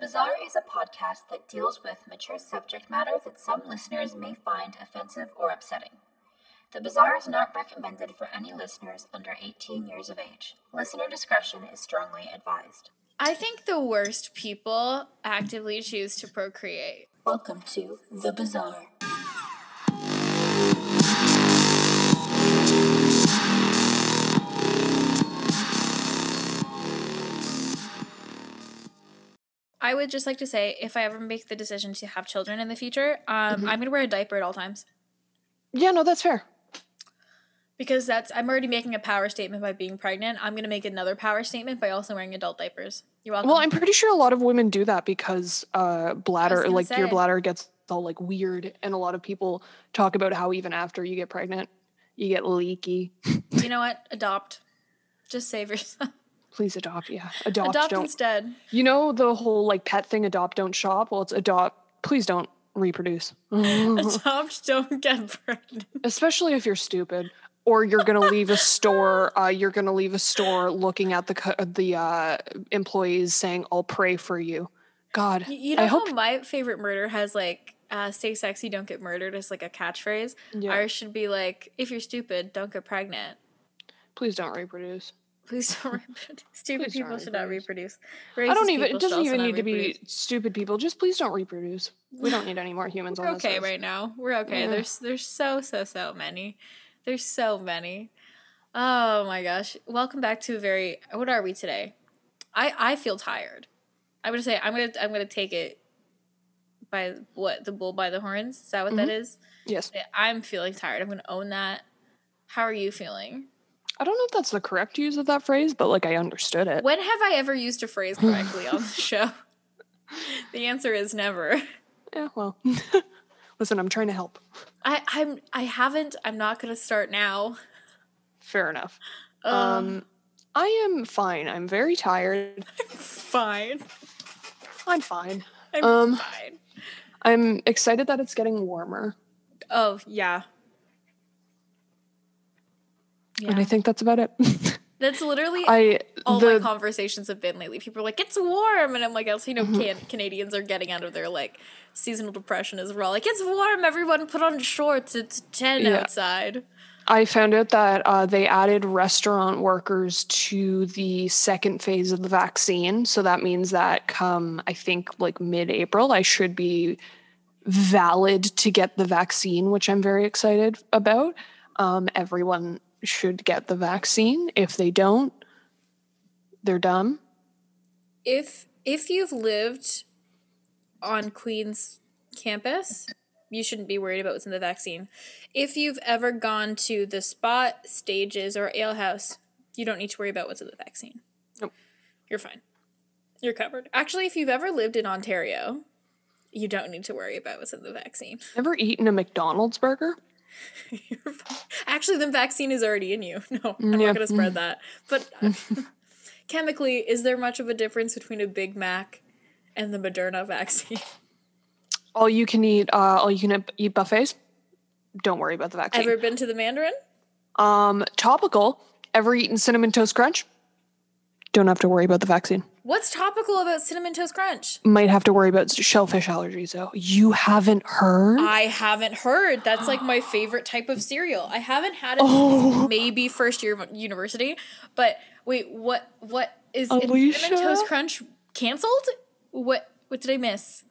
Bazaar is a podcast that deals with mature subject matter that some listeners may find offensive or upsetting. The Bazaar is not recommended for any listeners under 18 years of age. Listener discretion is strongly advised. I think the worst people actively choose to procreate. Welcome to The Bazaar. I would just like to say if I ever make the decision to have children in the future, um, I'm going to wear a diaper at all times. Yeah, no, that's fair. Because that's I'm already making a power statement by being pregnant. I'm going to make another power statement by also wearing adult diapers. You're welcome. Well, I'm pretty sure a lot of women do that because uh, bladder, like your bladder gets all like weird, and a lot of people talk about how even after you get pregnant, you get leaky. you know what? Adopt. Just save yourself. Please adopt, yeah, adopt. Adopt don't instead. you know the whole like pet thing? Adopt, don't shop. Well, it's adopt. Please don't reproduce, Adopt. Don't get pregnant. especially if you're stupid. Or you're gonna leave a store. Uh, you're gonna leave a store looking at the cu- the uh, employees saying, "I'll pray for you." God, You, you know I how hope my favorite murder has like uh, "Stay sexy, don't get murdered" as like a catchphrase. Yeah. Ours should be like, "If you're stupid, don't get pregnant." please don't reproduce. Please don't reproduce. Stupid Please people should not reproduce. reproduce. I don't even. It doesn't even need to be stupid people. Just please don't reproduce. We don't need any more humans We're on okay right now. We're okay. Yeah. There's there's so so so many. There's so many. Oh my gosh! Welcome back to a very. What are we today? I I feel tired. I'm gonna say I'm gonna I'm gonna take it by what the bull by the horns. Is that what that mm-hmm. is? Yes, I'm feeling tired. I'm gonna own that. How are you feeling? I don't know if that's the correct use of that phrase, but like I understood it. When have I ever used a phrase correctly on the show? The answer is never. Yeah, well, listen, I'm trying to help. I I'm I haven't. I'm not gonna start now. Fair enough. Um, Um, I am fine. I'm very tired. fine. I'm fine. I'm Um, fine. I'm excited that it's getting warmer, Oh yeah. Yeah. and I think that's about it. That's literally I all my the conversations have been lately. People are like, "It's warm," and I'm like, "Also, you know, Mm-hmm. can- Canadians are getting out of their like seasonal depression as well. Like, it's warm. Everyone put on shorts. It's ten Yeah. outside." I found out that uh, they added restaurant workers to the second phase of the vaccine. So that means that come, I think, like mid April, I should be valid to get the vaccine, which I'm very excited about. Um, everyone should get the vaccine. If they don't, they're dumb. If if you've lived on Queen's campus, you shouldn't be worried about what's in the vaccine. If you've ever gone to the spot, stages, or ale house, you don't need to worry about what's in the vaccine. Nope. You're fine. You're covered. Actually, if you've ever lived in Ontario, you don't need to worry about what's in the vaccine. Ever eaten a McDonald's burger? Actually, the vaccine is already in you. No, I'm Yeah. not going to spread that. But uh, chemically, is there much of a difference between a Big Mac and the Moderna vaccine? All you can eat, uh, all you can eat buffets. Don't worry about the vaccine. Ever been to the Mandarin? Um, topical. Ever eaten cinnamon toast crunch? Don't have to worry about the vaccine. What's topical about cinnamon toast crunch? Might have to worry about shellfish allergies though. You haven't heard? I haven't heard. That's like my favorite type of cereal. I haven't had it Oh. maybe first year of university. But wait, what? What is Alicia? cinnamon toast crunch canceled? What? What did I miss?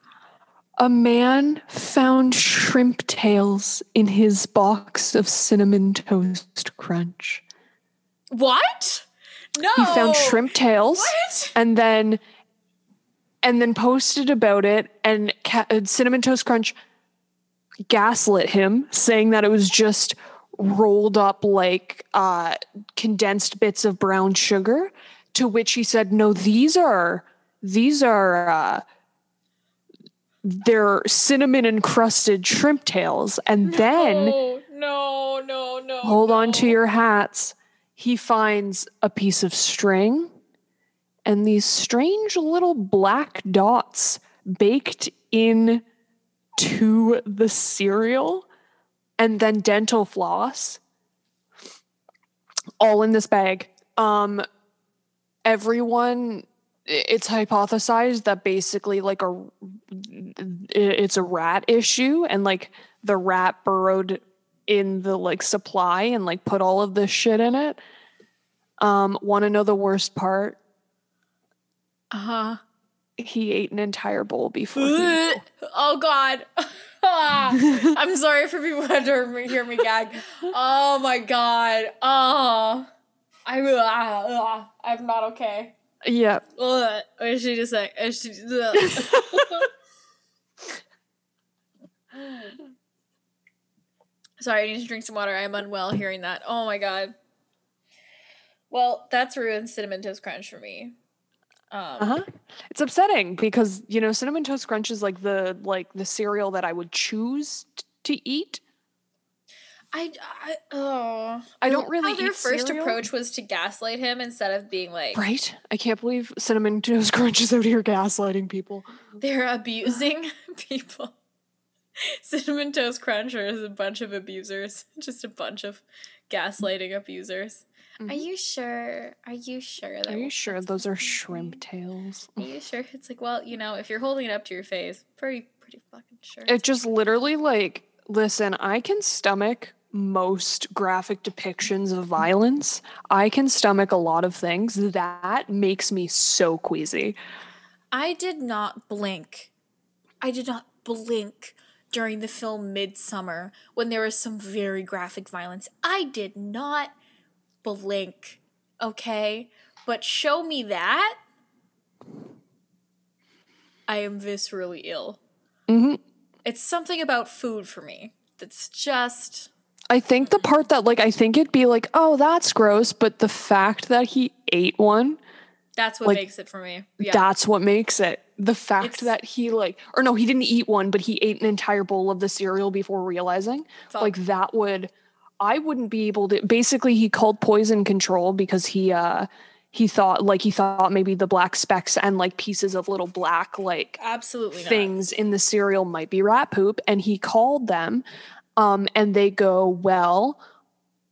A man found shrimp tails in his box of cinnamon toast crunch. What? No. He found shrimp tails What? and then and then posted about it and ca- cinnamon toast crunch gaslit him saying that it was just rolled up like uh condensed bits of brown sugar to which he said no these are these are uh they're cinnamon encrusted shrimp tails and then Oh, no, no, no. hold on to your hats. He finds a piece of string and these strange little black dots baked in to the cereal and then dental floss all in this bag. Um everyone it's hypothesized that basically like a it's a rat issue and like the rat burrowed in the like supply and like put all of this shit in it. Um, want to know the worst part? Uh huh. He ate an entire bowl before. oh God. I'm sorry for people that don't hear me gag. Oh my God. Oh. I, uh, I'm not okay. yeah. Ugh. What did she just say? Uh, she-. Sorry, I need to drink some water. I'm unwell hearing that. Oh my god. Well, that's ruined cinnamon toast crunch for me. Um, Uh-huh. It's upsetting because, you know, cinnamon toast crunch is like the like the cereal that I would choose t- to eat. I, I oh I don't How really their eat first cereal. approach was to gaslight him instead of being like Right? I can't believe cinnamon toast crunch is out here gaslighting people. they're abusing people. Cinnamon toast cruncher is a bunch of abusers, just a bunch of gaslighting abusers. Are Mhm. you sure? Are you sure? That Are you sure those are shrimp tails? Are you sure? It's like, well, you know, if you're holding it up to your face, pretty, pretty fucking sure. It just literally like listen, I can stomach most graphic depictions of violence. I can stomach a lot of things. That makes me so queasy. I did not blink. I did not blink during the film Midsommar when there was some very graphic violence. I did not blink. Okay? But show me that. I am viscerally ill. hmm It's something about food for me that's just. I think the part that like I think it'd be like, oh, that's gross, but the fact that he ate one, That's what Like, makes it for me. Yeah. that's what makes it. The fact It's- that he like or no, he didn't eat one, but he ate an entire bowl of the cereal before realizing. Fuck. Like that would I wouldn't be able to basically he called poison control because he uh he thought like he thought maybe the black specks and like pieces of little black like Absolutely not. things in the cereal might be rat poop and he called them um and they go well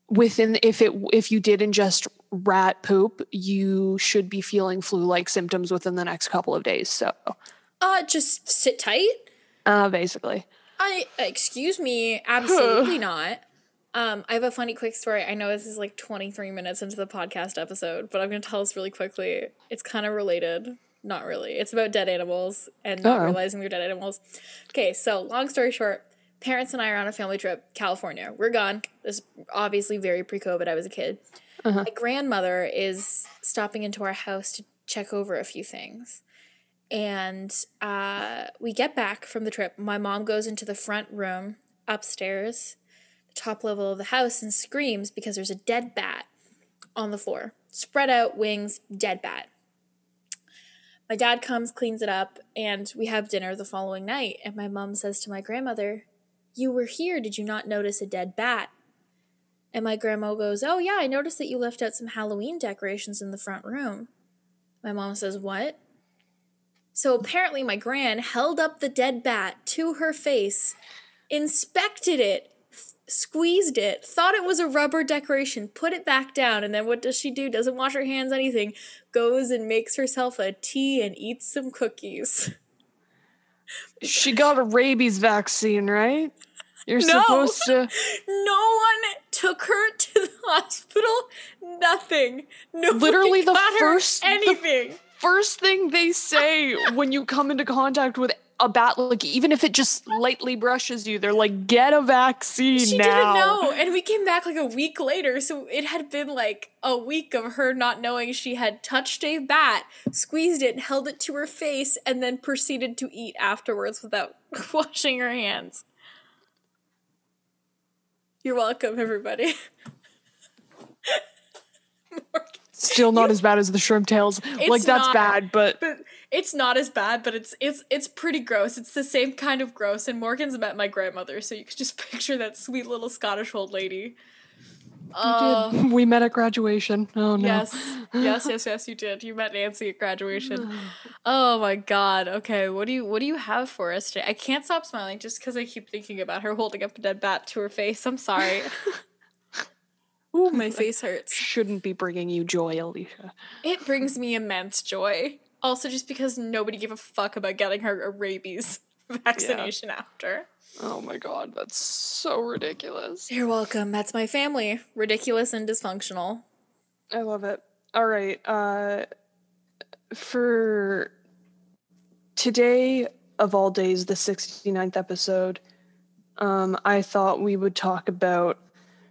within if it if you did ingest rat poop you should be feeling flu like symptoms within the next couple of days so Uh, just sit tight. uh basically I excuse me, absolutely not. Um, I have a funny quick story. I know this is like 23 minutes into the podcast episode, but I'm gonna tell this really quickly. It's kind of related. Not really. It's about dead animals and not Uh-oh. realizing they're dead animals. Okay, so long story short, parents and I are on a family trip, California. We're gone. This is obviously very pre-COVID. I was a kid. Uh-huh. My grandmother is stopping into our house to check over a few things. And uh, we get back from the trip. My mom goes into the front room upstairs, the top level of the house, and screams because there's a dead bat on the floor. Spread out wings, dead bat. My dad comes, cleans it up, and we have dinner the following night. And my mom says to my grandmother, You were here. Did you not notice a dead bat? And my grandma goes, Oh, yeah, I noticed that you left out some Halloween decorations in the front room. My mom says, What? So apparently, my gran held up the dead bat to her face, inspected it, f- squeezed it, thought it was a rubber decoration, put it back down, and then what does she do? Doesn't wash her hands, anything. Goes and makes herself a tea and eats some cookies. she got a rabies vaccine right you're No. supposed to No one took her to the hospital. Nothing. Nobody Literally the first- the anything. first thing they say when you come into contact with a bat like even if it just lightly brushes you they're like get a vaccine now. she now didn't know and we came back like a week later so it had been like a week of her not knowing she had touched a bat squeezed it held it to her face and then proceeded to eat afterwards without washing her hands you're welcome everybody Still not as bad as the shrimp tails. like that's not. bad, but but it's not as bad but it's it's it's pretty gross it's the same kind of gross and morgan's met my grandmother so you could just picture that sweet little scottish old lady Oh, we, did. Uh, we met at graduation. Oh no. Yes, yes, yes, yes. You did. You met Nancy at graduation. Oh my god. Okay, what do you what do you have for us today? I can't stop smiling just because I keep thinking about her holding up a dead bat to her face. I'm sorry. Ooh, my face hurts. Shouldn't be bringing you joy, Alicia. It brings me immense joy. Also, just because nobody gave a fuck about getting her a rabies vaccination after. Oh my god, that's so ridiculous. You're welcome. That's my family. Ridiculous and dysfunctional. I love it. All right. Uh for today of all days, the 69th episode, um, I thought we would talk about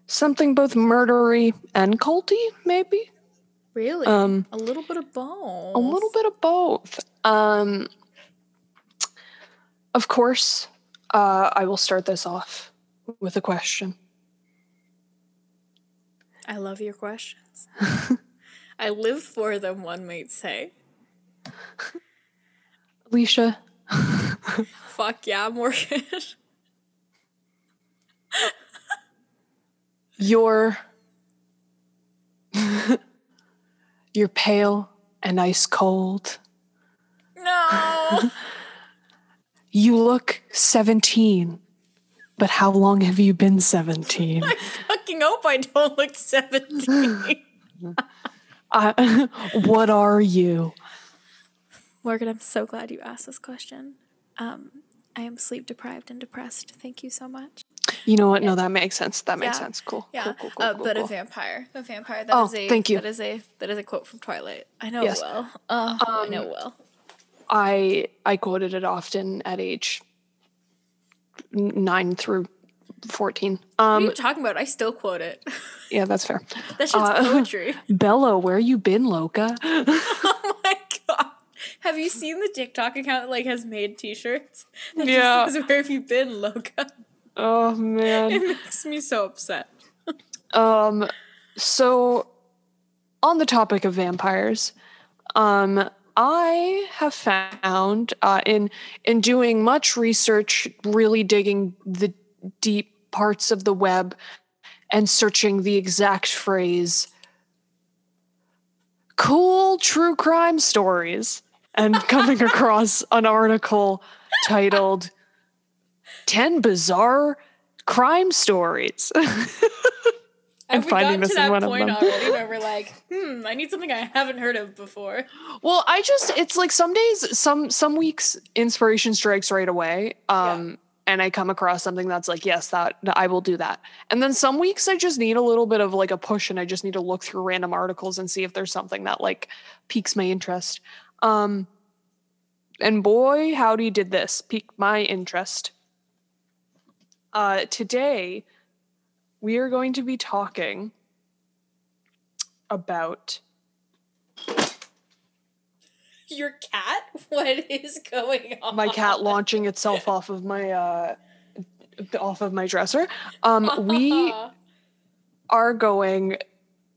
something both murdery and culty, maybe. Really? Um, a little bit of both. a little bit of both. Um, of course, uh, I will start this off with a question. I love your questions. I live for them, one might say. Alicia, Fuck yeah, Morgan. you're you're pale and ice cold. no. You look 17. But how long have you been 17? I fucking hope I don't look 17. Uh, what are you? Morgan, I'm so glad you asked this question. Um, I am sleep deprived and depressed. Thank you so much. You know what? No, that makes sense. That makes Yeah. sense. Cool. Yeah, Cool, cool, cool, uh, cool, but cool. a vampire. A vampire. That Oh, is a thank you. That is a that is a quote from Twilight. I know Yes. it well. Uh, I know Um, it well. I I quoted it often at age nine through fourteen. What are Um, you talking about? I still quote it. yeah, that's fair. that shit's Uh, poetry. Bella, where you been, Loca? oh my god. Have you seen the TikTok account that like has made t-shirts? That just Yeah. says, Where have you been, Loca? oh man, It makes me so upset. Um, so on the topic of vampires, um, I have found uh, in in doing much research, really digging the deep parts of the web, and searching the exact phrase "cool true crime stories," and coming across an article titled 10 bizarre crime stories." we finding this that one of point them. already where we're like, hmm, I need something I haven't heard of before. Well, I just it's like some days, some some weeks inspiration strikes right away. Um and I come across something that's like, yes, that I will do that. And then some weeks I just need a little bit of like a push and I just need to look through random articles and see if there's something that like piques my interest. Um and boy, howdy did this pique my interest. Uh today we are going to be talking about Your cat? What is going on? my cat launching itself off of my uh off of my dresser. Um we are going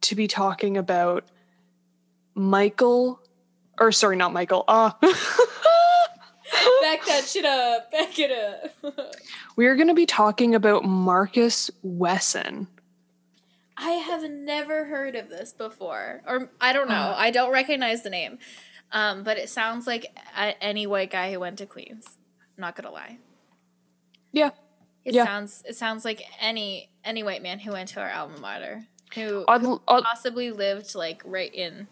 to be talking about Michael or sorry, not Michael. Uh Back that shit up. Back it up. we are going to be talking about Marcus Wesson. I have never heard of this before. Or I don't know. I don't recognize the name. Um, but it sounds like a- any white guy who went to Queens. I'm not gonna lie. Yeah. It Yeah. sounds it sounds like any any white man who went to our alma mater who odd, possibly lived like right in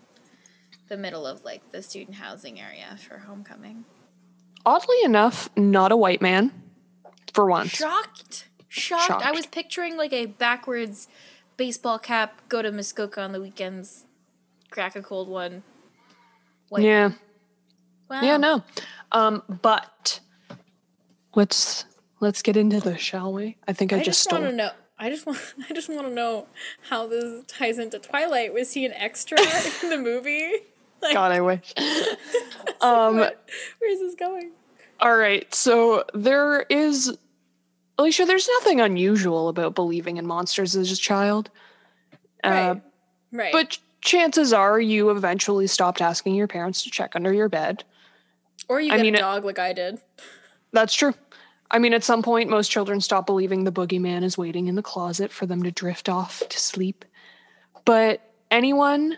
the middle of like the student housing area for homecoming. Oddly enough, not a white man for once. Shocked. Shocked. I was picturing like a backwards baseball cap, go to Muskoka on the weekends, crack a cold one. White Yeah. Wow. Yeah, no. Um but let's let's get into this, shall we? I think I, I just just stole want to know. I just want. I just want to know how this ties into Twilight. Was he an extra in the movie? Like, God, I wish. um where is this going? All right. So there is, Alicia, there's nothing unusual about believing in monsters as a child. Uh, Right. right. but chances are you eventually stopped asking your parents to check under your bed. or you I get mean, a it- dog like I did. That's true. I mean, at some point, most children stop believing the boogeyman is waiting in the closet for them to drift off to sleep. But anyone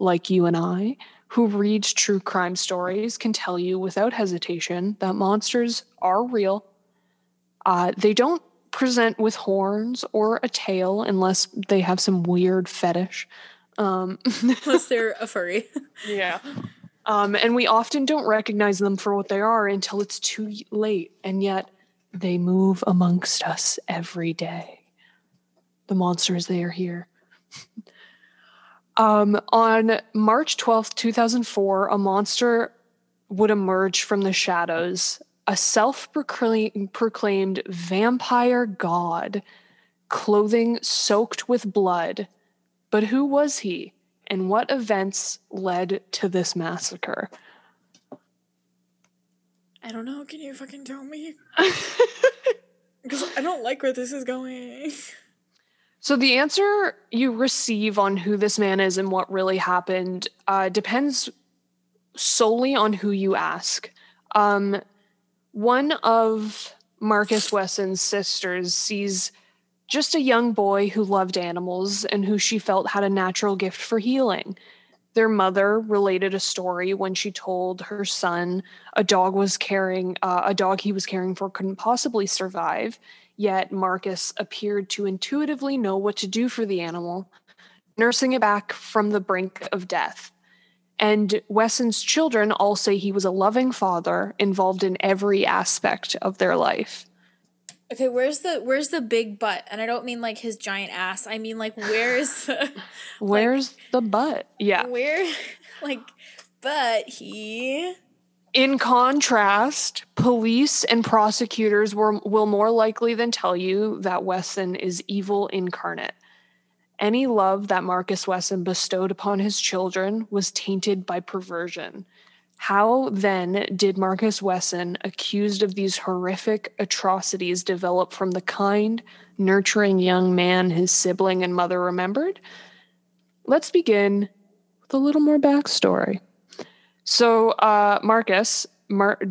like you and I who reads true crime stories can tell you without hesitation that monsters are real. Uh, they don't present with horns or a tail unless they have some weird fetish. Um, Unless they're a furry. yeah. Um, and we often don't recognize them for what they are until it's too late, and yet they move amongst us every day. The monsters, they are here. Um, on March 12th, 2004, a monster would emerge from the shadows, a self proclaimed vampire god, clothing soaked with blood. But who was he? and what events led to this massacre? I don't know. Can you fucking tell me? Because I don't like where this is going. So, the answer you receive on who this man is and what really happened uh, depends solely on who you ask. Um, one of Marcus Wesson's sisters sees just a young boy who loved animals and who she felt had a natural gift for healing. Their mother related a story when she told her son a dog was caring uh, a dog he was caring for couldn't possibly survive, yet Marcus appeared to intuitively know what to do for the animal, nursing it back from the brink of death. And Wesson's children all say he was a loving father involved in every aspect of their life. Okay, where's the where's the big butt? And I don't mean like his giant ass. I mean like where is the Where's the butt? Yeah. where like but he In contrast, police and prosecutors were, will more likely than tell you that Wesson is evil incarnate. Any love that Marcus Wesson bestowed upon his children was tainted by perversion. How then did Marcus Wesson, accused of these horrific atrocities, develop from the kind, nurturing young man his sibling and mother remembered? Let's begin with a little more backstory. So, uh, Marcus, Mar-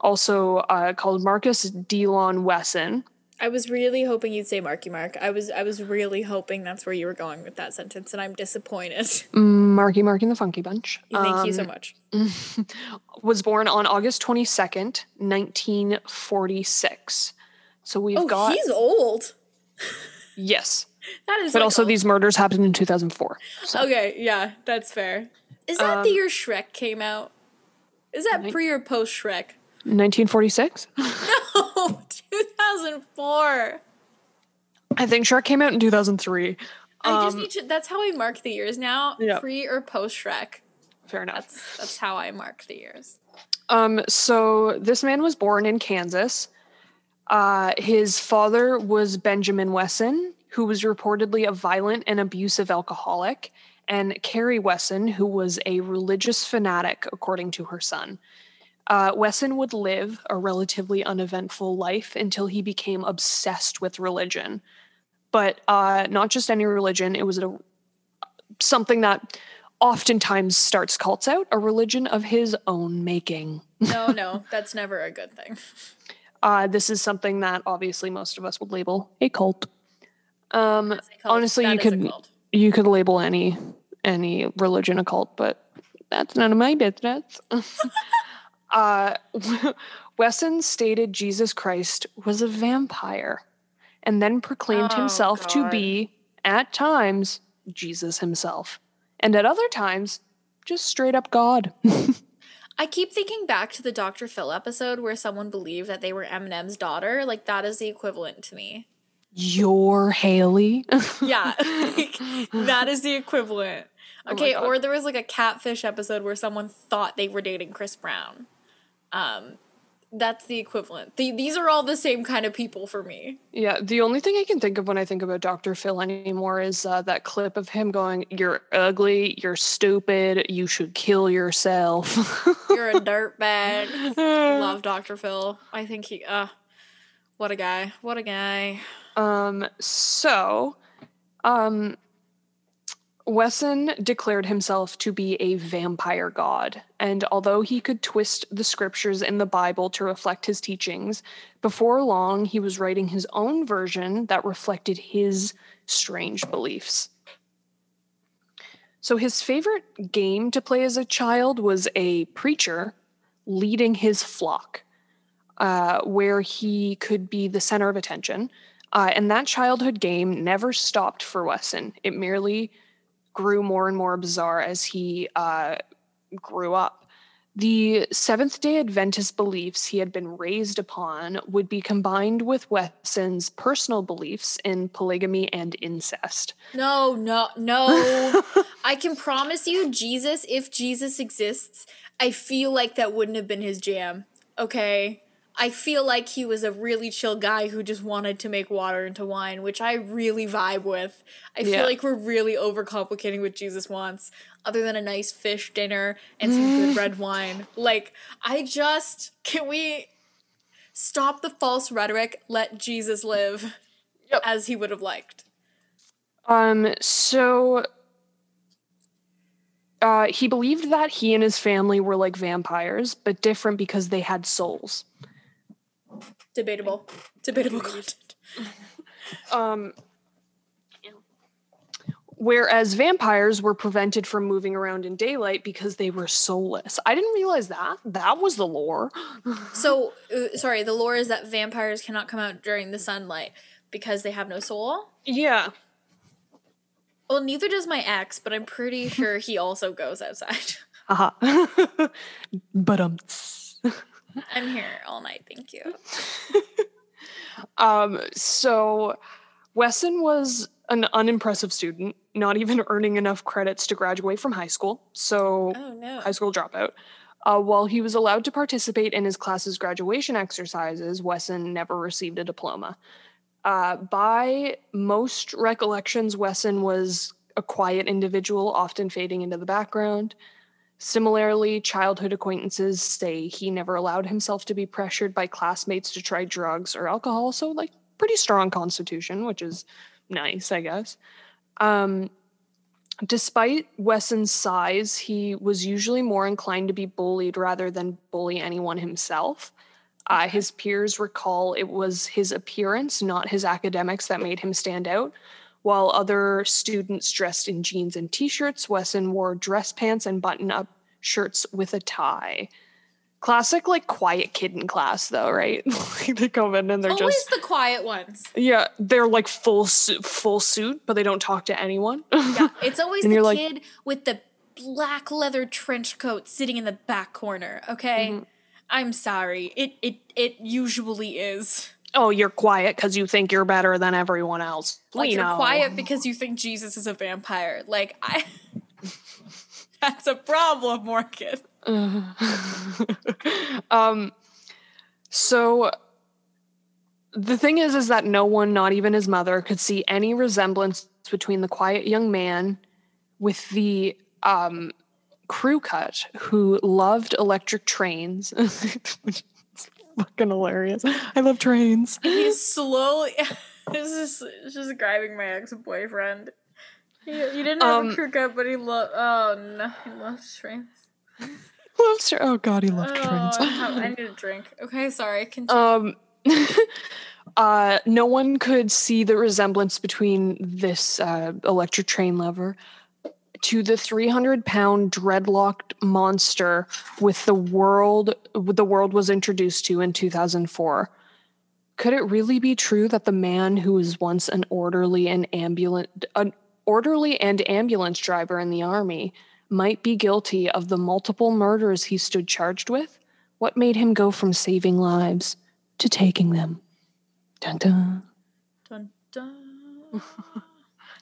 also uh, called Marcus Delon Wesson, I was really hoping you'd say Marky Mark. I was I was really hoping that's where you were going with that sentence, and I'm disappointed. Marky Mark and the Funky Bunch. Thank you so um, much. was born on August 22nd, 1946. So we've Oh, got he's old. yes, That is but like, also old. these murders happened in 2004. So Okay, yeah, that's fair. Is that the Um, year Shrek came out? Is that pre or post Shrek? 1946. No, 2004. I think Shrek came out in 2003. I just Um, need to. That's how I mark the years now. Yeah. Pre or post Shrek. Fair enough. That's that's how I mark the years. Um, so this man was born in Kansas. Uh, his father was Benjamin Wesson, who was reportedly a violent and abusive alcoholic, and Carrie Wesson, who was a religious fanatic, according to her son. Uh, Wesson would live a relatively uneventful life until he became obsessed with religion. But uh, not just any religion, it was a, something that oftentimes starts cults out, a religion of his own making. No, no, that's never a good thing. Uh, this is something that obviously most of us would label a cult. Um, a cult. honestly, you That a could you could label any any religion a cult, but that's none of my business. uh, Wesson stated Jesus Christ was a vampire, and then proclaimed Oh, himself to be, at times, Jesus himself, and at other times, just straight up God. I keep thinking back to the Dr. Phil episode where someone believed that they were Eminem's daughter. Like that is the equivalent to me. You're Hailie. Yeah, like, that is the equivalent. Oh Okay, God. or there was like a catfish episode where someone thought they were dating Chris Brown. Um, that's the equivalent. The, these are all the same kind of people for me. Yeah, the only thing I can think of when I think about Dr. Phil anymore is uh, that clip of him going, You're ugly, you're stupid, you should kill yourself. You're a dirtbag. Love Dr. Phil. I think he. Uh, what a guy. What a guy. Um, so, um, Wesson declared himself to be a vampire god, and although he could twist the scriptures in the Bible to reflect his teachings, before long he was writing his own version that reflected his strange beliefs. So, his favorite game to play as a child was a preacher leading his flock, uh, where he could be the center of attention. Uh, and that childhood game never stopped for Wesson. It merely grew more and more bizarre as he uh, grew up. The Seventh day Adventist beliefs he had been raised upon would be combined with Wesson's personal beliefs in polygamy and incest. No, no, no. I can promise you, Jesus, if Jesus exists, I feel like that wouldn't have been his jam. Okay? I feel like he was a really chill guy who just wanted to make water into wine, which I really vibe with. I Yeah. feel like we're really overcomplicating what Jesus wants, other than a nice fish dinner and some good red wine. Like, I just can we stop the false rhetoric, let Jesus live Yep. as he would have liked. Um, so uh, he believed that he and his family were like vampires, but different because they had souls. Debatable. Debatable content. Um, whereas vampires were prevented from moving around in daylight because they were soulless. I didn't realize that. That was the lore. So, uh, sorry, the lore is that vampires cannot come out during the sunlight because they have no soul. Yeah. Well, neither does my ex, but I'm pretty sure he also goes outside. Haha. but um. I'm here all night, thank you. Um, so Wesson was an unimpressive student, not even earning enough credits to graduate from high school. So Oh no. high school dropout. Uh, while he was allowed to participate in his class's graduation exercises, Wesson never received a diploma. Uh, by most recollections, Wesson was a quiet individual, often fading into the background. Similarly, childhood acquaintances say he never allowed himself to be pressured by classmates to try drugs or alcohol, so, like, pretty strong constitution, which is nice, I guess. Um, Despite Wesson's size, he was usually more inclined to be bullied rather than bully anyone himself. Uh, his peers recall it was his appearance, not his academics, that made him stand out. While other students dressed in jeans and t shirts, Wesson wore dress pants and button up shirts with a tie. Classic, like, quiet kid in class, though, right? they come in and they're just Always just. the quiet ones. Yeah, they're like full suit, full suit, but they don't talk to anyone. Yeah, it's always the you're like- kid with the black leather trench coat sitting in the back corner. Okay, Mhm. I'm sorry. It it it usually is. Oh, you're quiet because you think you're better than everyone else. Like we you're know. quiet because you think Jesus is a vampire. Like I. That's a problem, Morgan. um, so the thing is, is that no one, not even his mother, could see any resemblance between the quiet young man with the um, crew cut who loved electric trains. Fucking hilarious. I love trains. He's slowly. this is describing my ex boyfriend. He, he didn't have Um, a crew cut, but he loved. Oh no, he loves trains. Loves tra- oh god, he loved oh, trains. I, I need a drink. Okay, sorry. Continue. Um, uh, no one could see the resemblance between this uh, electric train lover to the 300 pound dreadlocked monster with the world the world was introduced to in 2004 could it really be true that the man who was once an orderly and ambulance an orderly and ambulance driver in the army might be guilty of the multiple murders he stood charged with? What made him go from saving lives to taking them? Dun dun. Dun, dun.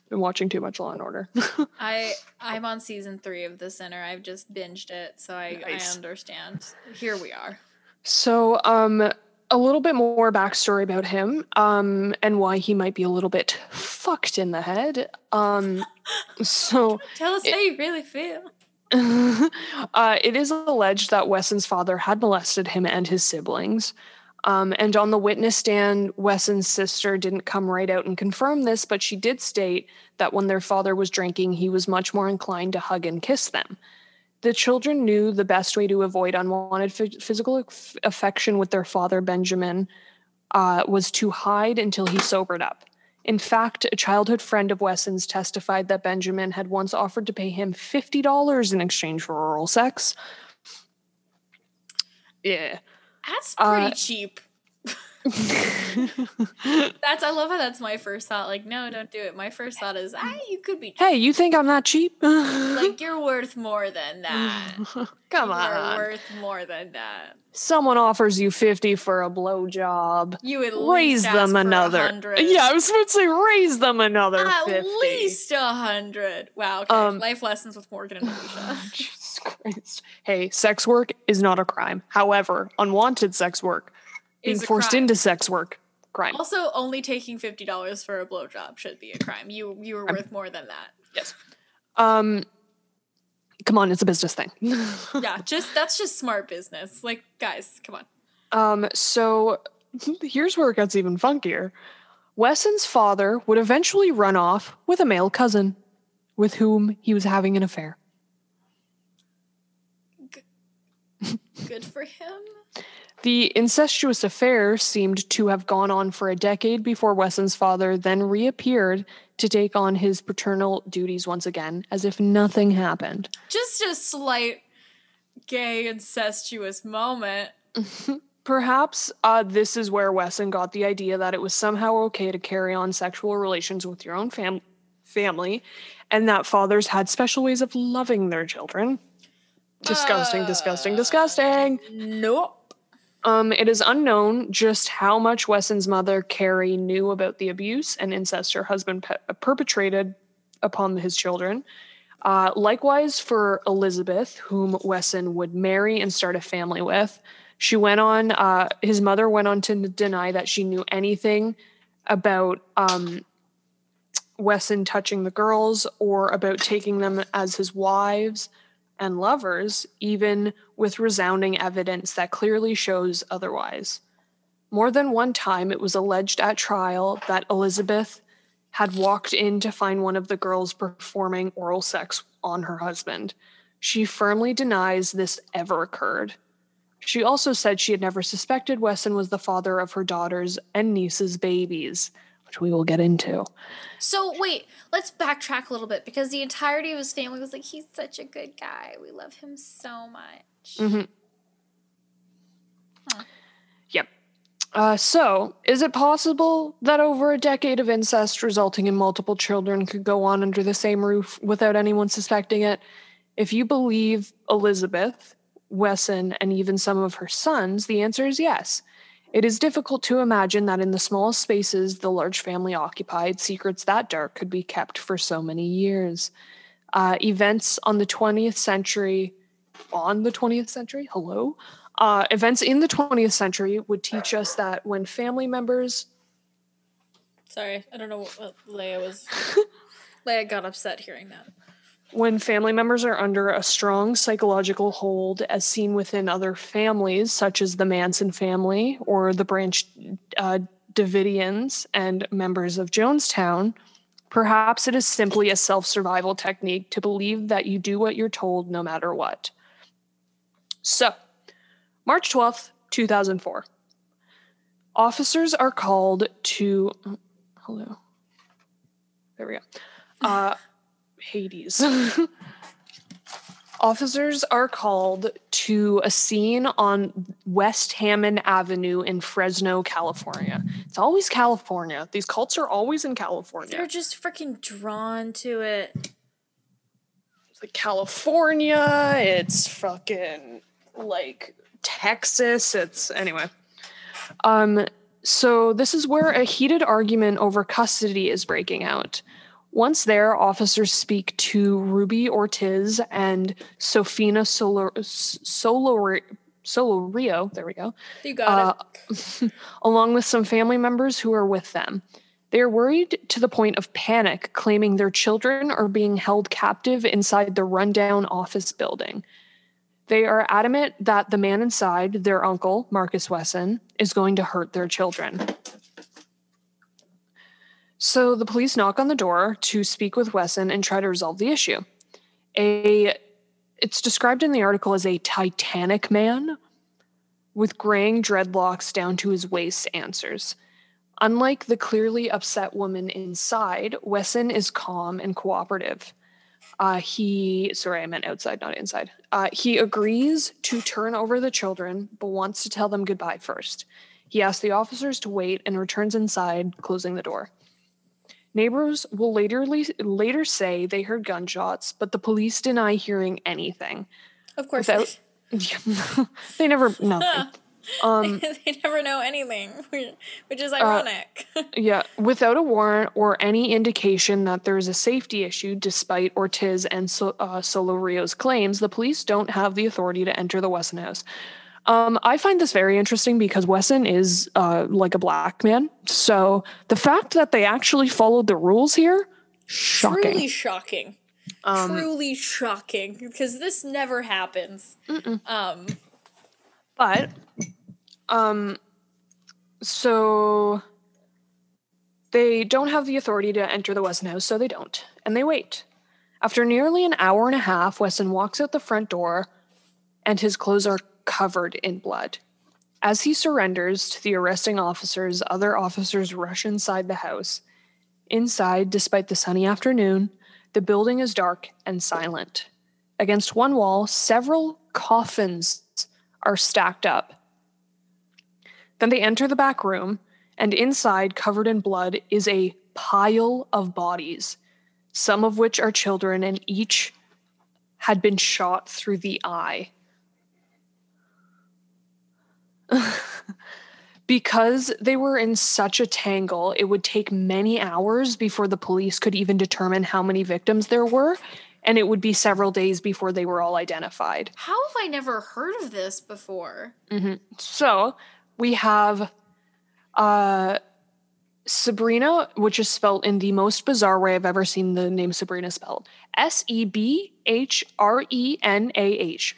been watching too much law and order I I'm on season three of The Sinner. I've just binged it, so I, Nice. I understand. Here we are. So, um, a little bit more backstory about him, um, and why he might be a little bit fucked in the head. Um, so, Tell us how you really feel. uh, it is alleged that Wesson's father had molested him and his siblings. Um, and on the witness stand, Wesson's sister didn't come right out and confirm this, but she did state that when their father was drinking, he was much more inclined to hug and kiss them. The children knew the best way to avoid unwanted phys- physical aff- affection with their father, Benjamin, uh, was to hide until he sobered up. In fact, a childhood friend of Wesson's testified that Benjamin had once offered to pay him $50 in exchange for oral sex. Yeah. That's pretty Uh, cheap. That's I love how that's my first thought. Like, no, don't do it. My first thought is, ah, you could be hey, you think I'm that cheap? like you're worth more than that. Come on, you are on. worth more than that. Someone offers you 50 for a blowjob. You at Raise them another. 100. Yeah, I was about to say raise them another At 50. least a hundred. Wow. Okay. Um, Life lessons with Morgan and Alicia. Christ. Hey, sex work is not a crime. However, unwanted sex work, being forced crime. into sex work, crime. Also, only taking fifty dollars for a blowjob should be a crime. You you were worth more than that. Yes. Um, come on, it's a business thing. Yeah, just that's just smart business. Like, guys, come on. Um, so here's where it gets even funkier. Wesson's father would eventually run off with a male cousin with whom he was having an affair. Good for him. The incestuous affair seemed to have gone on for a decade before Wesson's father then reappeared to take on his paternal duties once again, as if nothing happened. Just a slight gay incestuous moment. Perhaps uh, this is where Wesson got the idea that it was somehow okay to carry on sexual relations with your own fam- family, and that fathers had special ways of loving their children. Disgusting, disgusting, disgusting. Nope. Um, it is unknown just how much Wesson's mother, Carrie, knew about the abuse and incest her husband pe- perpetrated upon his children. Uh, likewise, for Elizabeth, whom Wesson would marry and start a family with, she went on. Uh, his mother went on to n- deny that she knew anything about um, Wesson touching the girls or about taking them as his wives and lovers, even with resounding evidence that clearly shows otherwise. More than one time, it was alleged at trial that Elizabeth had walked in to find one of the girls performing oral sex on her husband. She firmly denies this ever occurred. She also said she had never suspected Wesson was the father of her daughter's and niece's babies, which we will get into. So wait, let's backtrack a little bit because the entirety of his family was like, he's such a good guy. We love him so much. Mm-hmm. Yep. Uh, so, is it possible that over a decade of incest resulting in multiple children could go on under the same roof without anyone suspecting it? If you believe Elizabeth, Wesson, and even some of her sons, the answer is yes. It is difficult to imagine that in the small spaces the large family occupied, secrets that dark could be kept for so many years. Uh, events on the 20th century, on the 20th century, hello? Uh, events in the 20th century would teach us that when family members Sorry, I don't know what, what Leia was. Leia got upset hearing that. When family members are under a strong psychological hold, as seen within other families, such as the Manson family or the Branch uh, Davidians and members of Jonestown, perhaps it is simply a self survival technique to believe that you do what you're told no matter what. So, March 12th, 2004. Officers are called to. Hello. There we go. Uh, Hades. Officers are called to a scene on West Hammond Avenue in Fresno, California. It's always California. These cults are always in California. They're just freaking drawn to it. It's like California. It's fucking like Texas. It's anyway. Um, so this is where a heated argument over custody is breaking out. Once there, officers speak to Ruby Ortiz and Sofina Solo, Solo, Solo There we go. You got it. Uh, along with some family members who are with them. They are worried to the point of panic, claiming their children are being held captive inside the rundown office building. They are adamant that the man inside, their uncle, Marcus Wesson, is going to hurt their children. So the police knock on the door to speak with Wesson and try to resolve the issue. A it's described in the article as a titanic man with graying dreadlocks down to his waist answers. Unlike the clearly upset woman inside, Wesson is calm and cooperative. Uh, he, sorry, I meant outside, not inside. Uh, he agrees to turn over the children, but wants to tell them goodbye first. He asks the officers to wait and returns inside, closing the door. Neighbors will later later say they heard gunshots, but the police deny hearing anything. Of course. Without- they never nothing. Um, they never know anything, which is ironic. yeah, without a warrant or any indication that there is a safety issue, despite Ortiz and so, uh, Solorio's claims, the police don't have the authority to enter the Wesson house. Um, I find this very interesting because Wesson is uh, like a black man. So the fact that they actually followed the rules here, shocking. Truly shocking. Um, Truly shocking because this never happens. Um, But um so they don't have the authority to enter the Wesson house, so they don't. And they wait. After nearly an hour and a half, Wesson walks out the front door and his clothes are covered in blood. As he surrenders to the arresting officers, other officers rush inside the house. Inside, despite the sunny afternoon, the building is dark and silent. Against one wall, several coffins are stacked up. Then they enter the back room, and inside, covered in blood, is a pile of bodies, some of which are children, and each had been shot through the eye. Because they were in such a tangle, it would take many hours before the police could even determine how many victims there were, and it would be several days before they were all identified. how have I never heard of this before? So we have uh, Sabrina, which is spelled in the most bizarre way I've ever seen the name Sabrina spelled S E B H R E N A H.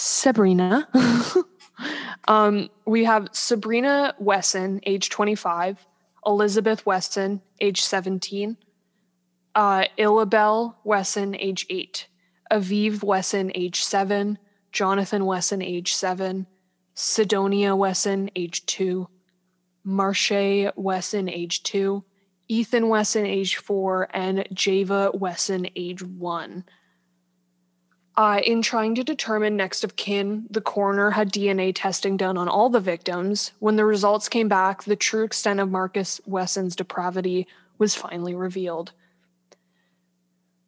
Sabrina. um, we have Sabrina Wesson, age 25, Elizabeth Wesson, age 17, uh, Illabelle Wesson, age 8, Aviv Wesson, age 7, Jonathan Wesson, age 7, Sedonia Wesson, age 2, Marshey Wesson, age 2, Ethan Wesson, age 4, and Java Wesson, age 1. Uh, in trying to determine next of kin, the coroner had DNA testing done on all the victims. When the results came back, the true extent of Marcus Wesson's depravity was finally revealed.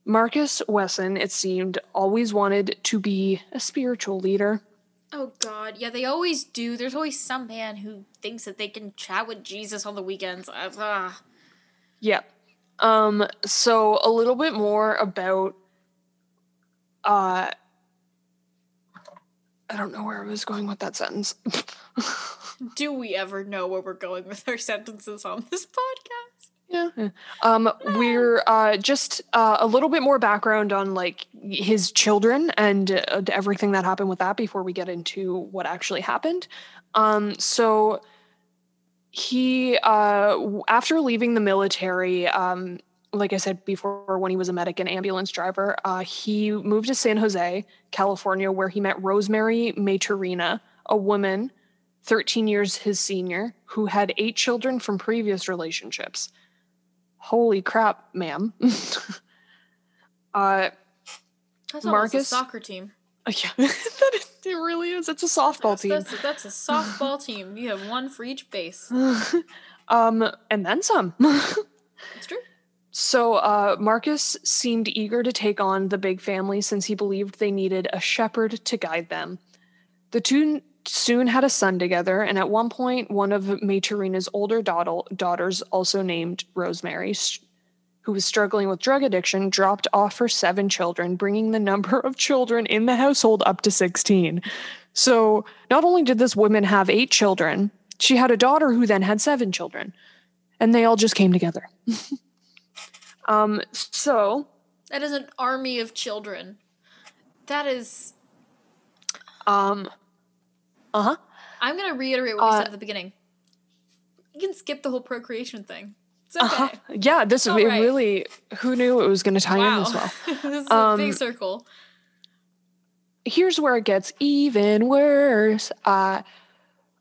Marcus Wesson, it seemed, always wanted to be a spiritual leader. Oh God, yeah, they always do. There's always some man who thinks that they can chat with Jesus on the weekends. Uh, ah. Yep. Um, so a little bit more about uh I don't know where I was going with that sentence. Do we ever know where we're going with our sentences on this podcast? yeah. Um we're uh just uh, a little bit more background on like his children and uh, everything that happened with that before we get into what actually happened. Um so he uh after leaving the military um like I said before, when he was a medic and ambulance driver, uh, he moved to San Jose, California, where he met Rosemary Maturina, a woman 13 years his senior, who had eight children from previous relationships. Holy crap, ma'am. uh, That's Marcus? a soccer team. yeah, that is, it really is. It's a softball That's, team. that's, a, that's a softball team. You have one for each base. um, and then some. So uh, Marcus seemed eager to take on the big family since he believed they needed a shepherd to guide them. The two soon had a son together, and at one point, one of Maturina's older daugh- daughters, also named Rosemary, who was struggling with drug addiction, dropped off her seven children, bringing the number of children in the household up to 16. So not only did this woman have eight children, she had a daughter who then had seven children, and they all just came together. Um, so, That is an army of children. That is. um, uh huh. I'm gonna reiterate what we Uh, said at the beginning. You can skip the whole procreation thing. It's okay. Uh-huh. Yeah, this it right. really. Who knew it was to tie in as this well? this is a Um, big circle. Here's where it gets even worse. Uh,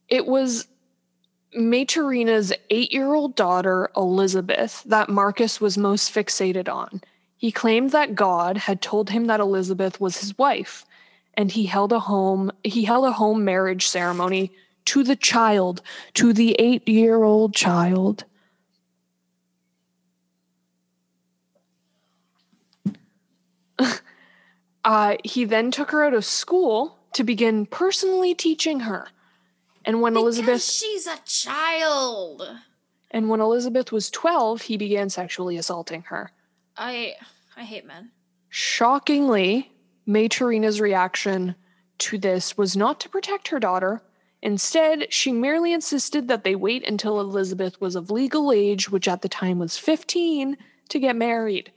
it was Maturina's eight-year-old daughter Elizabeth that Marcus was most fixated on. He claimed that God had told him that Elizabeth was his wife, and he held a home he held a home marriage ceremony to the child, to the 8-year-old child. uh, he then took her out of school to begin personally teaching her. And when Because Elizabeth she's a child. and when Elizabeth was 12, he began sexually assaulting her. I I hate men. Shockingly, Maturina's reaction to this was not to protect her daughter. Instead, she merely insisted that they wait until Elizabeth was of legal age, which at the time was 15, to get married.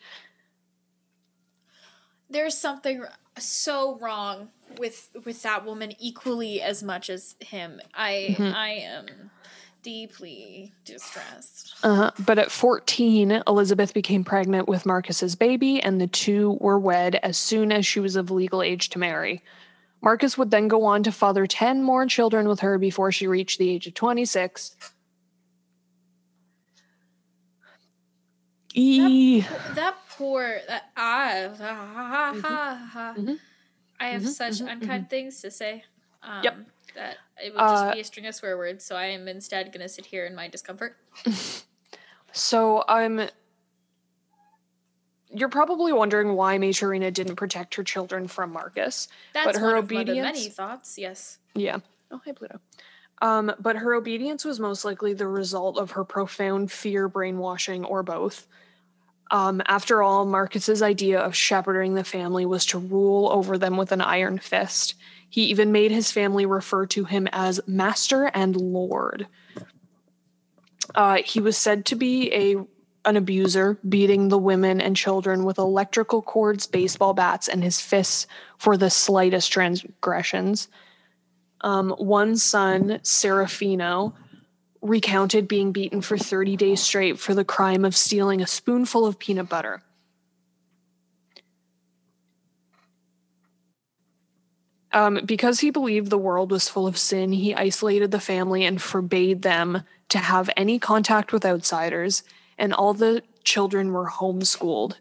There's something so wrong with with that woman equally as much as him. I Mhm. I am deeply distressed. Uh, but at 14, Elizabeth became pregnant with Marcus's baby, and the two were wed as soon as she was of legal age to marry. Marcus would then go on to father 10 more children with her before she reached the age of 26. E. That poor that ah, ah, ah, ah, ah. Mhm. I have Mhm, such mhm, unkind things to say. Um, Yep. That it would just Uh, be a string of swear words, so I am instead gonna sit here in my discomfort. So I'm. You're probably wondering why Maturina didn't protect her children from Marcus. That's her one of my- the many thoughts. Yes. Yeah. Oh, hi, Pluto. Um, but her obedience was most likely the result of her profound fear, brainwashing, or both. Um, after all, Marcus's idea of shepherding the family was to rule over them with an iron fist. He even made his family refer to him as master and lord. Uh, he was said to be a an abuser, beating the women and children with electrical cords, baseball bats, and his fists for the slightest transgressions. Um, one son, Serafino, recounted being beaten for 30 days straight for the crime of stealing a spoonful of peanut butter. Um, because he believed the world was full of sin, he isolated the family and forbade them to have any contact with outsiders, and all the children were homeschooled.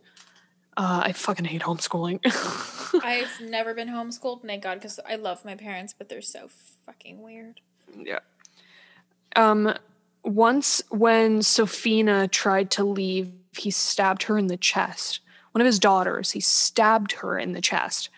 Uh, I fucking hate homeschooling. I've never been homeschooled, thank God, because I love my parents, but they're so fucking weird. Yeah. Um, once when Sofina tried to leave, he stabbed her in the chest. One of his daughters, he stabbed her in the chest.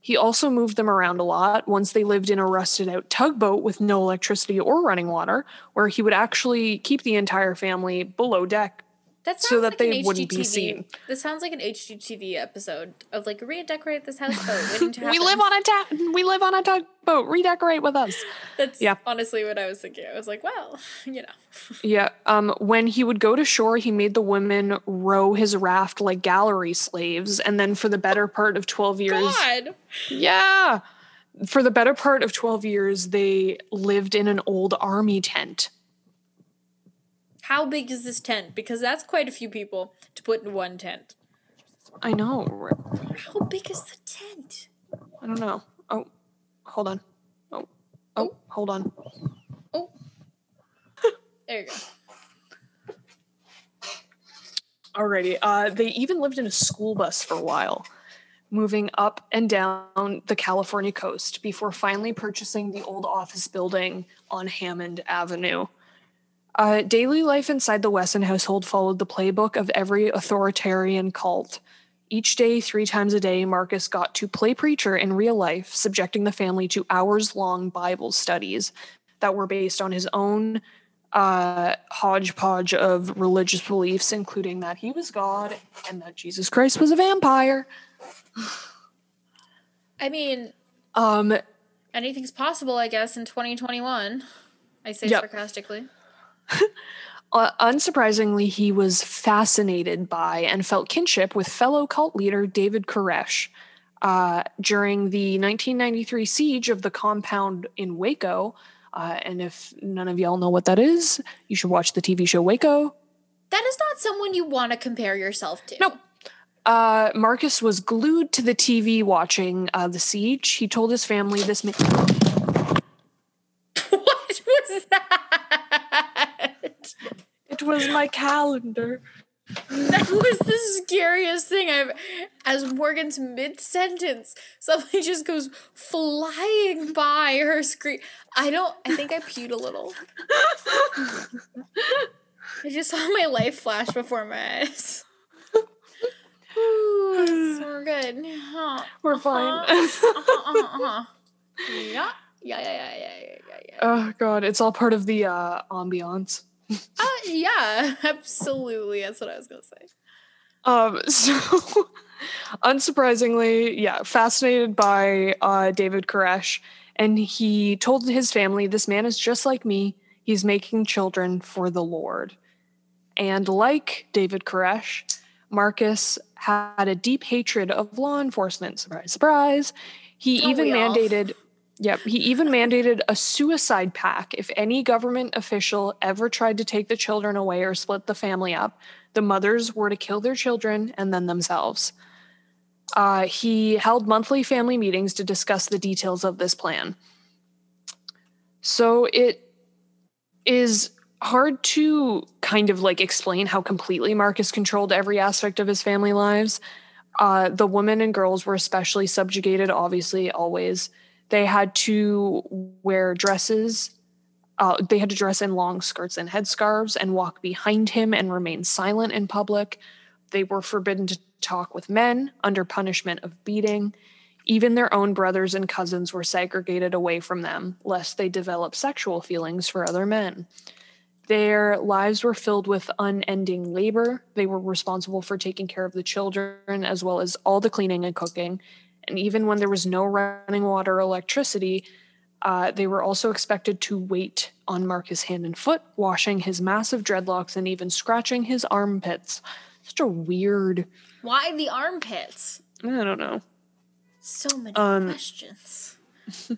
He also moved them around a lot. Once they lived in a rusted out tugboat with no electricity or running water, where he would actually keep the entire family below deck That sounds so that like they wouldn't be HGTV. seen. This sounds like an HGTV episode of like redecorate this houseboat waiting to happen. We live on a ta- we live on a tugboat. Redecorate with us. That's Yeah. honestly what I was thinking. I was like, well, you know. Yeah. Um, when he would go to shore, he made the women row his raft like gallery slaves, and then for the better part of twelve years, God. yeah, for the better part of twelve years, they lived in an old army tent. How big is this tent? Because that's quite a few people to put in one tent. I know. How big is the tent? I don't know. Oh, hold on. Oh, oh, hold on. Oh. There you go. Alrighty. Uh, they even lived in a school bus for a while, moving up and down the California coast before finally purchasing the old office building on Hammond Avenue. Uh, daily life inside the Wesson household followed the playbook of every authoritarian cult. Each day, three times a day, Marcus got to play preacher in real life, subjecting the family to hours long Bible studies that were based on his own uh, hodgepodge of religious beliefs, including that he was God and that Jesus Christ was a vampire. I mean, Um, anything's possible, I guess, in 2021. I say Yep. sarcastically. uh, unsurprisingly, he was fascinated by and felt kinship with fellow cult leader David Koresh. Uh, during the 1993 siege of the compound in Waco, uh, and if none of y'all know what that is, you should watch the TV show Waco. That is not someone you want to compare yourself to. Nope. Uh, Marcus was glued to the TV watching uh, the siege. He told his family this. Ma- what was that? It was my calendar. That was the scariest thing I've. As Morgan's mid sentence, something just goes flying by her screen. I don't. I think I peed a little. I just saw my life flash before my eyes. Ooh, we're good. Uh-huh. We're fine. Uh-huh, uh-huh, uh-huh. Yeah. Yeah, yeah, yeah, yeah, yeah, yeah, yeah. oh god, it's all part of the uh ambiance. Uh, yeah, absolutely. That's what I was gonna say. Um, so unsurprisingly, yeah, fascinated by uh, David Koresh, and he told his family, "This man is just like me. He's making children for the Lord." And like David Koresh, Marcus had a deep hatred of law enforcement. Surprise, surprise. He Don't even we all? mandated. Yep, he even mandated a suicide pact if any government official ever tried to take the children away or split the family up the mothers were to kill their children and then themselves. Uh, he held monthly family meetings to discuss the details of this plan. So it is hard to kind of like explain how completely Marcus controlled every aspect of his family lives. Uh, the women and girls were especially subjugated, obviously, always. They had to wear dresses uh, they had to dress in long skirts and headscarves and walk behind him and remain silent in public. They were forbidden to talk with men under punishment of beating. Even their own brothers and cousins were segregated away from them, lest they develop sexual feelings for other men. Their lives were filled with unending labor. They were responsible for taking care of the children as well as all the cleaning and cooking. And even when there was no running water or electricity, uh, they were also expected to wait on Marcus' hand and foot, washing his massive dreadlocks and even scratching his armpits. Such a weird. Why the armpits? I don't know. So many Um, questions.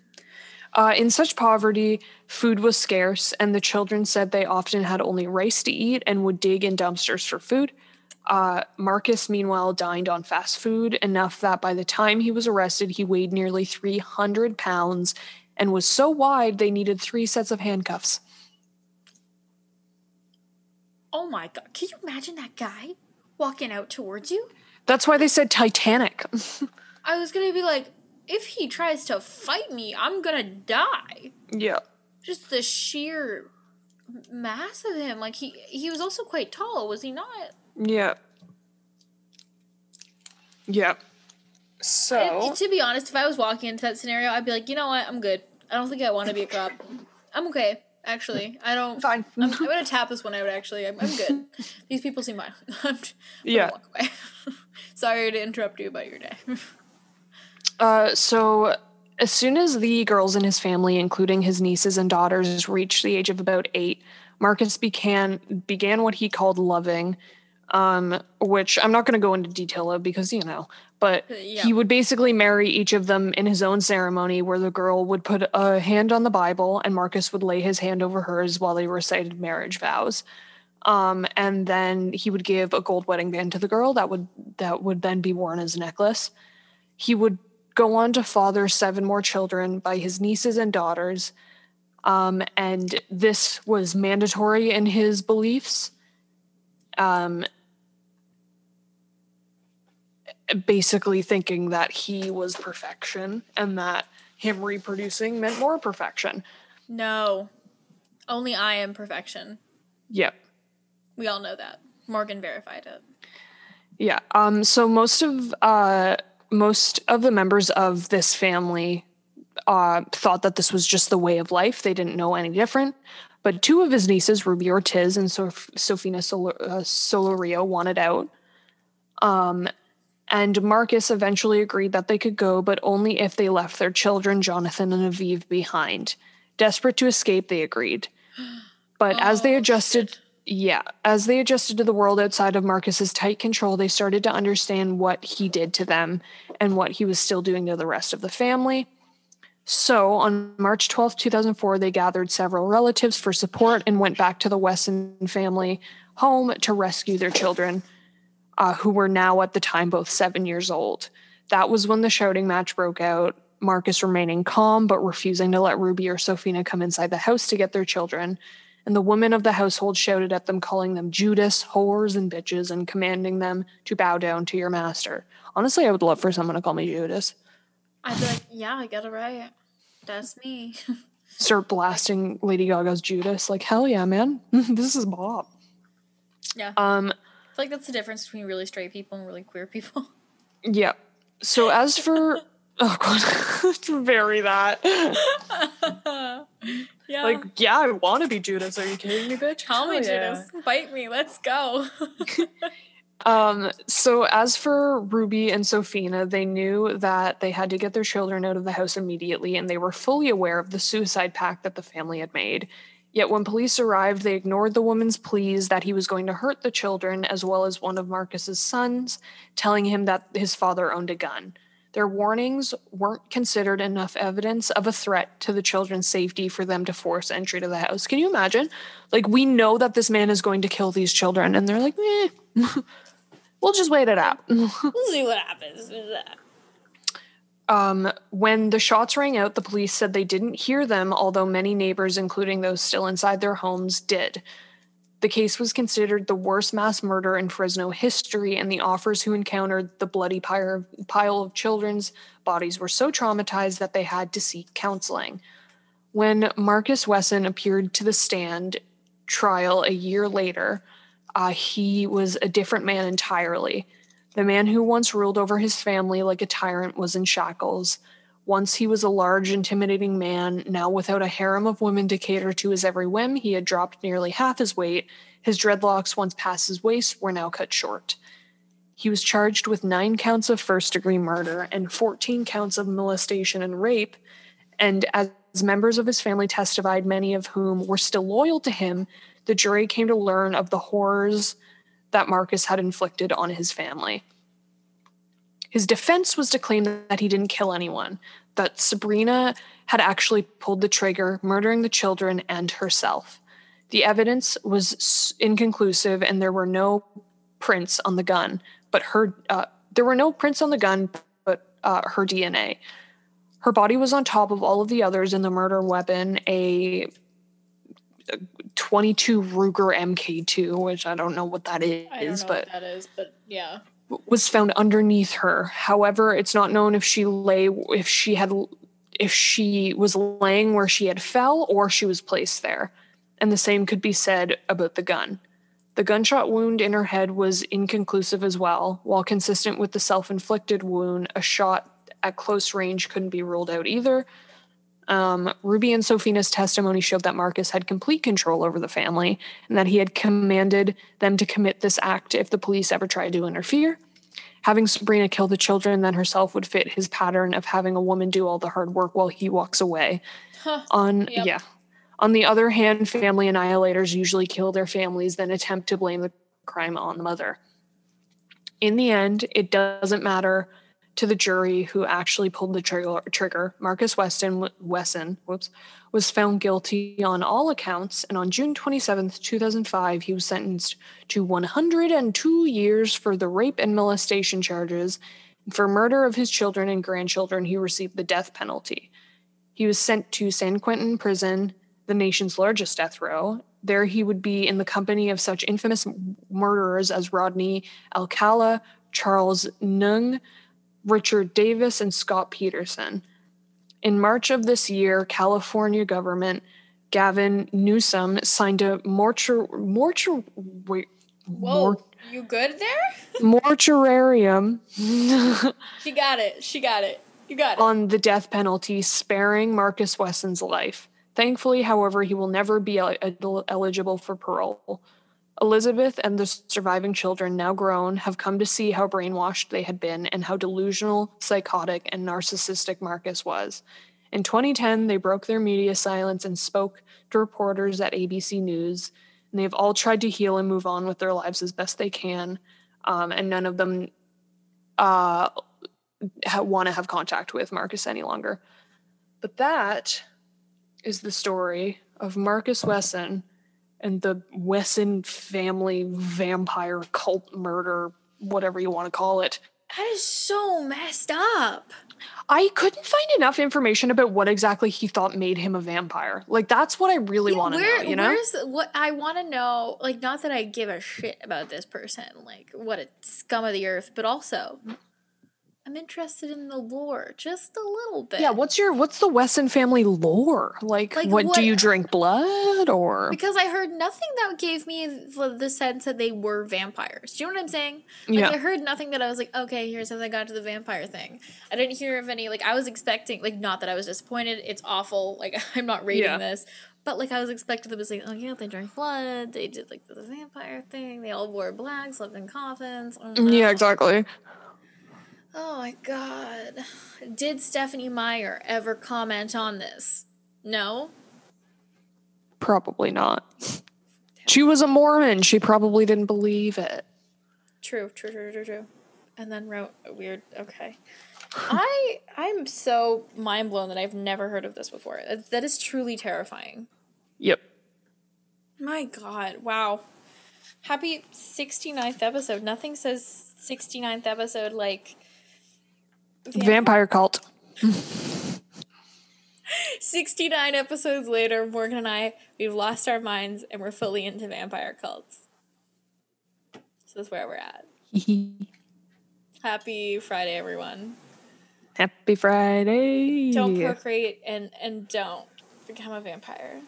Uh, in such poverty, food was scarce, and the children said they often had only rice to eat and would dig in dumpsters for food. Uh, Marcus, meanwhile, dined on fast food enough that by the time he was arrested, he weighed nearly 300 pounds and was so wide they needed three sets of handcuffs. Oh my god. Can you imagine that guy walking out towards you? That's why they said Titanic. I was gonna be like, if he tries to fight me, I'm gonna die. yeah. Just the sheer mass of him. Like he he was also quite tall, was he not? Yeah. Yeah. So And to be honest, if I was walking into that scenario, I'd be like, you know what, I'm good. I don't think I want to be a cop. I'm okay, actually. I don't. fine. I'm, I'm gonna tap this one out. Actually, I'm, I'm good. These people seem fine. I'm just gonna Yeah. Walk away. Sorry to interrupt you about your day. Uh, so as soon as the girls in his family, including his nieces and daughters, reached the age of about eight, Marcus began began what he called loving, um, which I'm not going to go into detail of because you know, but Yeah. he would basically marry each of them in his own ceremony, where the girl would put a hand on the Bible and Marcus would lay his hand over hers while they recited marriage vows. Um, and then he would give a gold wedding band to the girl that would that would then be worn as a necklace. He would go on to father seven more children by his nieces and daughters. Um, and this was mandatory in his beliefs. Um, basically, thinking that he was perfection and that him reproducing meant more perfection. no, only I am perfection. Yep. We all know that. Morgan verified it. Yeah. Um, so most of uh, most of the members of this family uh, thought that this was just the way of life. They didn't know any different. But two of his nieces, Ruby Ortiz and Sof- Sofina Sol- uh, Solorio, wanted out. Um, and Marcus eventually agreed that they could go, but only if they left their children, Jonathan and Aviv, behind. Desperate to escape, they agreed. But as they Oh, adjusted, shit. yeah, as they adjusted to the world outside of Marcus's tight control, they started to understand what he did to them and what he was still doing to the rest of the family. So, on March 12th, 2004, they gathered several relatives for support and went back to the Wesson family home to rescue their children, uh, who were now at the time both seven years old. That was when the shouting match broke out. Marcus remaining calm but refusing to let Ruby or Sofina come inside the house to get their children. and the women of the household shouted at them, calling them Judas, whores, and bitches, and commanding them to bow down to your master. Honestly, I would love for someone to call me Judas. I'd be like, yeah, I got it right. That's me. Start blasting Lady Gaga's Judas. Like, hell yeah, man. this is Bob. yeah. Um, feel like that's the difference between really straight people and really queer people. yeah. So as for oh god, vary that. yeah. Like, yeah, I want to be Judas. Are you kidding me, bitch? Call me yeah. Judas. Bite me. Let's go. Um, so as for Ruby and Sofina, they knew that they had to get their children out of the house immediately, and they were fully aware of the suicide pact that the family had made. Yet when police arrived, they ignored the woman's pleas that he was going to hurt the children, as well as one of Marcus's sons, telling him that his father owned a gun. Their warnings weren't considered enough evidence of a threat to the children's safety for them to force entry to the house. Can you imagine? Like, we know that this man is going to kill these children, and they're like, eh, we'll just wait it out. we'll see what happens. Um, when the shots rang out, the police said they didn't hear them, although many neighbors, including those still inside their homes, did. The case was considered the worst mass murder in Fresno history, and the offers who encountered the bloody pile of children's bodies were so traumatized that they had to seek counseling. When Marcus Wesson appeared to the stand trial a year later, uh, he was a different man entirely. The man who once ruled over his family like a tyrant was in shackles. Once he was a large, intimidating man, now without a harem of women to cater to his every whim, he had dropped nearly half his weight. His dreadlocks, once past his waist, were now cut short. He was charged with nine counts of first degree murder and 14 counts of molestation and rape. And as members of his family testified, many of whom were still loyal to him, the jury came to learn of the horrors that Marcus had inflicted on his family. His defense was to claim that he didn't kill anyone, that Sabrina had actually pulled the trigger, murdering the children and herself. The evidence was inconclusive, and there were no prints on the gun, but her uh, there were no prints on the gun, but uh, her DNA. Her body was on top of all of the others in the murder weapon, a 22 Ruger MK2, which I don't know what that is, I don't know but that is, but yeah. was found underneath her. However, it's not known if she lay if she had if she was laying where she had fell or she was placed there. And the same could be said about the gun. The gunshot wound in her head was inconclusive as well. While consistent with the self-inflicted wound, a shot at close range couldn't be ruled out either. Um, Ruby and Sofina's testimony showed that Marcus had complete control over the family and that he had commanded them to commit this act if the police ever tried to interfere. Having Sabrina kill the children then herself would fit his pattern of having a woman do all the hard work while he walks away. Huh. On Yep. yeah. On the other hand, family annihilators usually kill their families, then attempt to blame the crime on the mother. In the end, it doesn't matter to the jury who actually pulled the trigger. Marcus Weston Wesson, whoops, was found guilty on all accounts, and on June 27th, 2005, he was sentenced to 102 years for the rape and molestation charges. For murder of his children and grandchildren, he received the death penalty. He was sent to San Quentin prison, the nation's largest death row. There he would be in the company of such infamous murderers as Rodney Alcala, Charles Nung, Richard Davis, and Scott Peterson. In March of this year, California government Gavin Newsom signed a mortuary mortuary Whoa. you good there? mortuarium She got it. She got it. You got it. on the death penalty, sparing Marcus Wesson's life. Thankfully, however, he will never be el- eligible for parole. Elizabeth and the surviving children, now grown, have come to see how brainwashed they had been and how delusional, psychotic, and narcissistic Marcus was. In 2010, they broke their media silence and spoke to reporters at ABC News, and they've all tried to heal and move on with their lives as best they can, um, and none of them uh, want to have contact with Marcus any longer. But that is the story of Marcus Wesson and the Wesson family vampire cult murder, whatever you want to call it. That is so messed up. I couldn't find enough information about what exactly he thought made him a vampire. Like that's what I really Yeah, want to know, you know? Where's what I want to know? Like, not that I give a shit about this person, like what a scum of the earth, but also I'm interested in the lore just a little bit. Yeah, what's your what's the Wesson family lore? Like, Like, what, what- do you drink blood or because I heard nothing that gave me the sense that they were vampires. Do you know what I'm saying? Like Yeah. I heard nothing that I was like, okay, here's how they got to the vampire thing. I didn't hear of any like I was expecting like not that I was disappointed. It's awful. Like I'm not reading Yeah. this. But like I was expecting them to say, oh yeah, they drank blood. They did like the vampire thing. They all wore black, slept in coffins. Oh, Yeah, mm-hmm. exactly. Oh my god. Did Stephenie Meyer ever comment on this? No. Probably not. She was a Mormon. She probably didn't believe it. True, true, true, true, true. And then wrote a weird. Okay, I I'm so mind blown that I've never heard of this before. That, that is truly terrifying. Yep. My God! Wow. Happy 69th episode. Nothing says 69th episode like. Vamp- Vampire cult. 69 episodes later, Morgan and I, we've lost our minds and we're fully into vampire cults. So that's where we're at. Happy Friday, everyone. Happy Friday. Don't procreate and and don't become a vampire.